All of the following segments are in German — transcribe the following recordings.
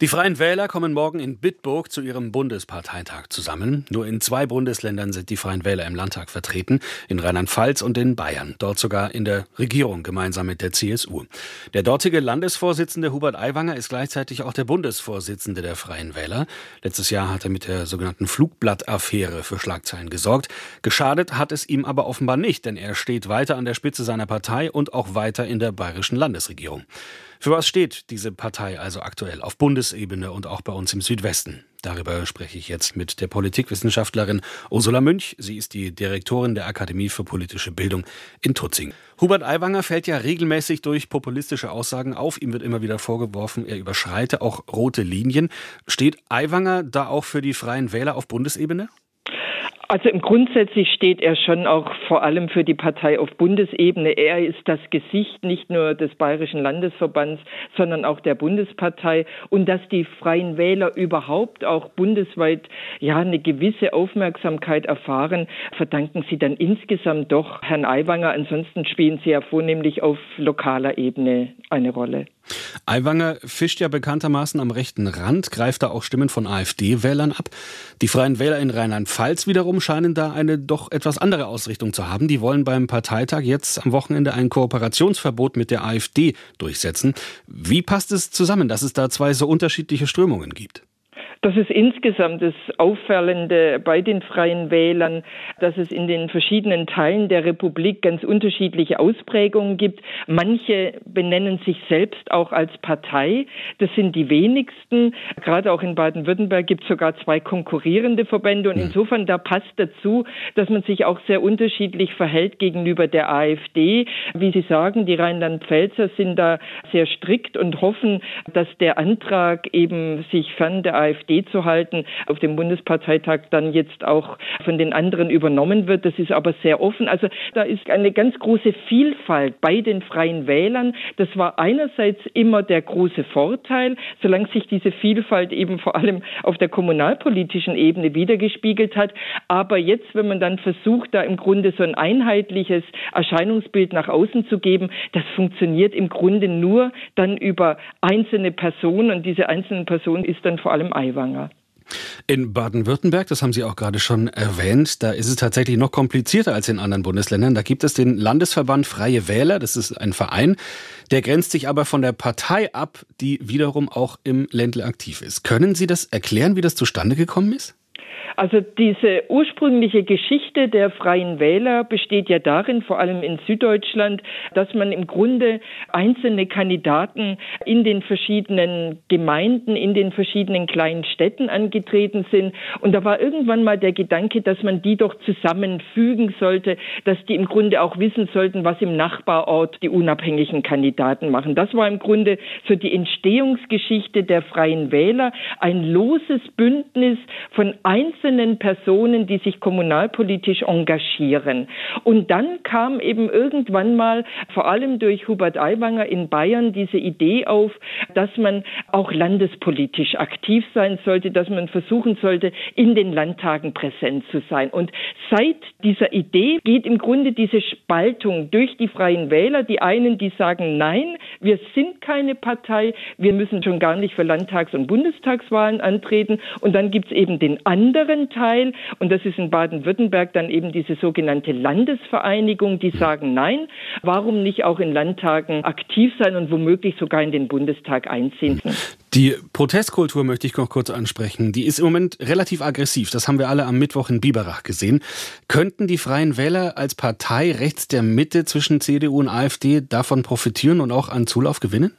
Die Freien Wähler kommen morgen in Bitburg zu ihrem Bundesparteitag zusammen. Nur in zwei Bundesländern sind die Freien Wähler im Landtag vertreten, in Rheinland-Pfalz und in Bayern, dort sogar in der Regierung gemeinsam mit der CSU. Der dortige Landesvorsitzende Hubert Aiwanger ist gleichzeitig auch der Bundesvorsitzende der Freien Wähler. Letztes Jahr hat er mit der sogenannten Flugblattaffäre für Schlagzeilen gesorgt. Geschadet hat es ihm aber offenbar nicht, denn er steht weiter an der Spitze seiner Partei und auch weiter in der bayerischen Landesregierung. Für was steht diese Partei also aktuell auf Bundesebene und auch bei uns im Südwesten? Darüber spreche ich jetzt mit der Politikwissenschaftlerin Ursula Münch. Sie ist die Direktorin der Akademie für politische Bildung in Tutzing. Hubert Aiwanger fällt ja regelmäßig durch populistische Aussagen auf. Ihm wird immer wieder vorgeworfen, er überschreite auch rote Linien. Steht Aiwanger da auch für die Freien Wähler auf Bundesebene? Also im Grundsätzlich steht er schon auch vor allem für die Partei auf Bundesebene. Er ist das Gesicht nicht nur des Bayerischen Landesverbands, sondern auch der Bundespartei. Und dass die Freien Wähler überhaupt auch bundesweit ja eine gewisse Aufmerksamkeit erfahren, verdanken sie dann insgesamt doch Herrn Aiwanger. Ansonsten spielen sie ja vornehmlich auf lokaler Ebene eine Rolle. Aiwanger fischt ja bekanntermaßen am rechten Rand, greift da auch Stimmen von AfD-Wählern ab. Die Freien Wähler in Rheinland-Pfalz wiederum scheinen da eine doch etwas andere Ausrichtung zu haben. Die wollen beim Parteitag jetzt am Wochenende ein Kooperationsverbot mit der AfD durchsetzen. Wie passt es zusammen, dass es da zwei so unterschiedliche Strömungen gibt? Das ist insgesamt das Auffallende bei den Freien Wählern, dass es in den verschiedenen Teilen der Republik ganz unterschiedliche Ausprägungen gibt. Manche benennen sich selbst auch als Partei. Das sind die wenigsten. Gerade auch in Baden-Württemberg gibt es sogar zwei konkurrierende Verbände. Und hm. insofern da passt dazu, dass man sich auch sehr unterschiedlich verhält gegenüber der AfD. Wie Sie sagen, die Rheinland-Pfälzer sind da sehr strikt und hoffen, dass der Antrag eben sich fern der AfD Zu halten, auf dem Bundesparteitag dann jetzt auch von den anderen übernommen wird. Das ist aber sehr offen. Also da ist eine ganz große Vielfalt bei den freien Wählern. Das war einerseits immer der große Vorteil, solange sich diese Vielfalt eben vor allem auf der kommunalpolitischen Ebene wiedergespiegelt hat. Aber jetzt, wenn man dann versucht, da im Grunde so ein einheitliches Erscheinungsbild nach außen zu geben, das funktioniert im Grunde nur dann über einzelne Personen und diese einzelnen Personen ist dann vor allem Aiwa schwanger. In Baden-Württemberg, das haben Sie auch gerade schon erwähnt, da ist es tatsächlich noch komplizierter als in anderen Bundesländern. Da gibt es den Landesverband Freie Wähler, das ist ein Verein, der grenzt sich aber von der Partei ab, die wiederum auch im Ländle aktiv ist. Können Sie das erklären, wie das zustande gekommen ist? Also diese ursprüngliche Geschichte der Freien Wähler besteht ja darin, vor allem in Süddeutschland, dass man im Grunde einzelne Kandidaten in den verschiedenen Gemeinden, in den verschiedenen kleinen Städten angetreten sind. Und da war irgendwann mal der Gedanke, dass man die doch zusammenfügen sollte, dass die im Grunde auch wissen sollten, was im Nachbarort die unabhängigen Kandidaten machen. Das war im Grunde so die Entstehungsgeschichte der Freien Wähler, ein loses Bündnis von einzelnen einzelnen Personen, die sich kommunalpolitisch engagieren. Und dann kam eben irgendwann mal, vor allem durch Hubert Aiwanger in Bayern, diese Idee auf, dass man auch landespolitisch aktiv sein sollte, dass man versuchen sollte, in den Landtagen präsent zu sein. Und seit dieser Idee geht im Grunde diese Spaltung durch die freien Wähler. Die einen, die sagen, nein, wir sind keine Partei, wir müssen schon gar nicht für Landtags- und Bundestagswahlen antreten. Und dann gibt es eben den anderen, Teil, und das ist in Baden-Württemberg dann eben diese sogenannte Landesvereinigung, die sagen, nein, warum nicht auch in Landtagen aktiv sein und womöglich sogar in den Bundestag einziehen? Die Protestkultur möchte ich noch kurz ansprechen. Die ist im Moment relativ aggressiv. Das haben wir alle am Mittwoch in Biberach gesehen. Könnten die Freien Wähler als Partei rechts der Mitte zwischen CDU und AfD davon profitieren und auch an Zulauf gewinnen?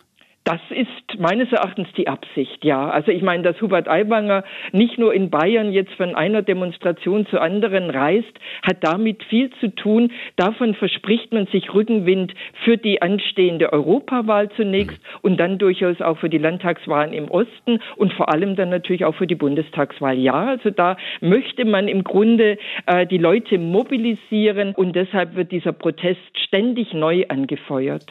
Das ist meines Erachtens die Absicht, ja. Also ich meine, dass Hubert Aiwanger nicht nur in Bayern jetzt von einer Demonstration zur anderen reist, hat damit viel zu tun. Davon verspricht man sich Rückenwind für die anstehende Europawahl zunächst mhm. und dann durchaus auch für die Landtagswahlen im Osten und vor allem dann natürlich auch für die Bundestagswahl. Ja, also da möchte man im Grunde äh, die Leute mobilisieren und deshalb wird dieser Protest ständig neu angefeuert.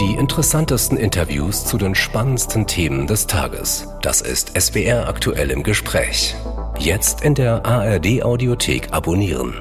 Die interessantesten Interviews zu den spannendsten Themen des Tages. Das ist SWR aktuell im Gespräch. Jetzt in der ARD Audiothek abonnieren.